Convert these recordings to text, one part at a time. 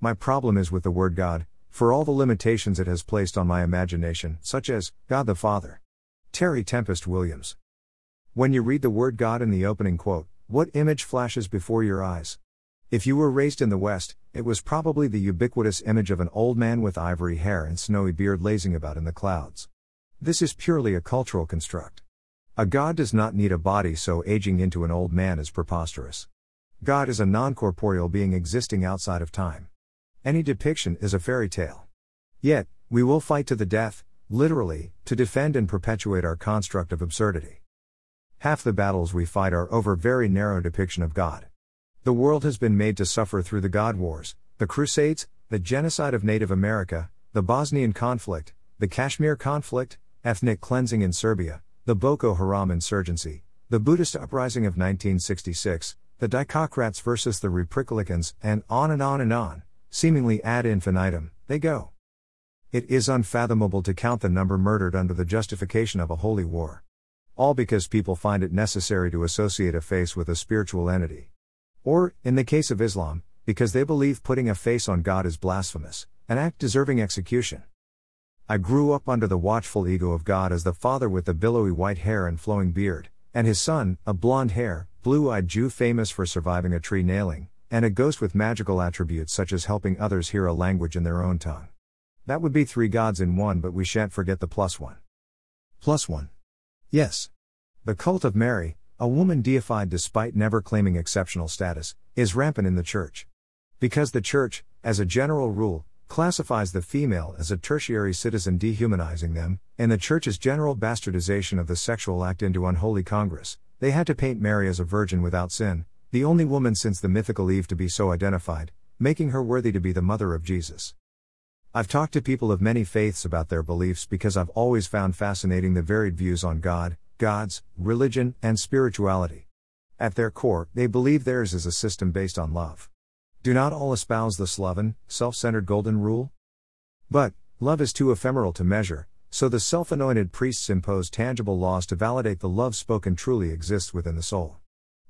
My problem is with the word God, for all the limitations it has placed on my imagination, such as God the Father. Terry Tempest Williams. When you read the word God in the opening quote, what image flashes before your eyes? If you were raised in the West, it was probably the ubiquitous image of an old man with ivory hair and snowy beard lazing about in the clouds. This is purely a cultural construct. A god does not need a body, so aging into an old man is preposterous. God is a non corporeal being existing outside of time. Any depiction is a fairy tale. Yet, we will fight to the death, literally, to defend and perpetuate our construct of absurdity. Half the battles we fight are over very narrow depiction of God. The world has been made to suffer through the God Wars, the Crusades, the genocide of Native America, the Bosnian conflict, the Kashmir conflict, ethnic cleansing in Serbia, the Boko Haram insurgency, the Buddhist uprising of 1966, the Dixiecrats versus the Republicans, and on and on and on, seemingly ad infinitum, they go. It is unfathomable to count the number murdered under the justification of a holy war. All because people find it necessary to associate a face with a spiritual entity. Or, in the case of Islam, because they believe putting a face on God is blasphemous, an act deserving execution. I grew up under the watchful ego of God as the father with the billowy white hair and flowing beard, and his son, a blond hair, blue eyed Jew famous for surviving a tree nailing, and a ghost with magical attributes such as helping others hear a language in their own tongue. That would be three gods in one, but we shan't forget the plus one. Plus one. Yes. The cult of Mary, a woman deified despite never claiming exceptional status, is rampant in the Church. Because the Church, as a general rule, classifies the female as a tertiary citizen, dehumanizing them, and the Church's general bastardization of the sexual act into unholy congress, they had to paint Mary as a virgin without sin, the only woman since the mythical Eve to be so identified, making her worthy to be the mother of Jesus. I've talked to people of many faiths about their beliefs because I've always found fascinating the varied views on God, gods, religion, and spirituality. At their core, they believe theirs is a system based on love. Do not all espouse the sloven, self centered golden rule? But, love is too ephemeral to measure, so the self anointed priests impose tangible laws to validate the love spoken truly exists within the soul.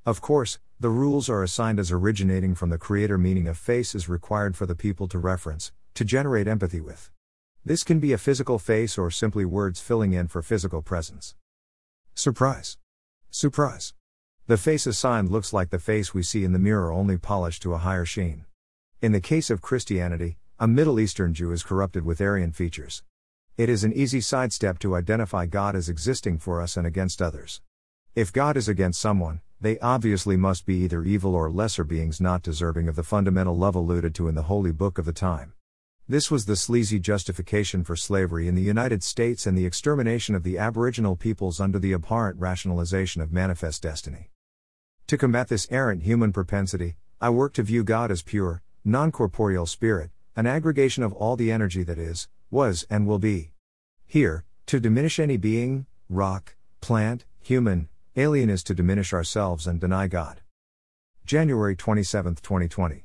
Of course, the rules are assigned as originating from the Creator, meaning a face is required for the people to reference, to generate empathy with. This can be a physical face or simply words filling in for physical presence. Surprise. Surprise. The face assigned looks like the face we see in the mirror, only polished to a higher sheen. In the case of Christianity, a Middle Eastern Jew is corrupted with Aryan features. It is an easy sidestep to identify God as existing for us and against others. If God is against someone, they obviously must be either evil or lesser beings not deserving of the fundamental love alluded to in the holy book of the time. This was the sleazy justification for slavery in the United States and the extermination of the Aboriginal peoples under the abhorrent rationalization of manifest destiny. To combat this errant human propensity, I work to view God as pure, non corporeal spirit, an aggregation of all the energy that is, was, and will be. Here, to diminish any being, rock, plant, human, alien is to diminish ourselves and deny God. January 27, 2020.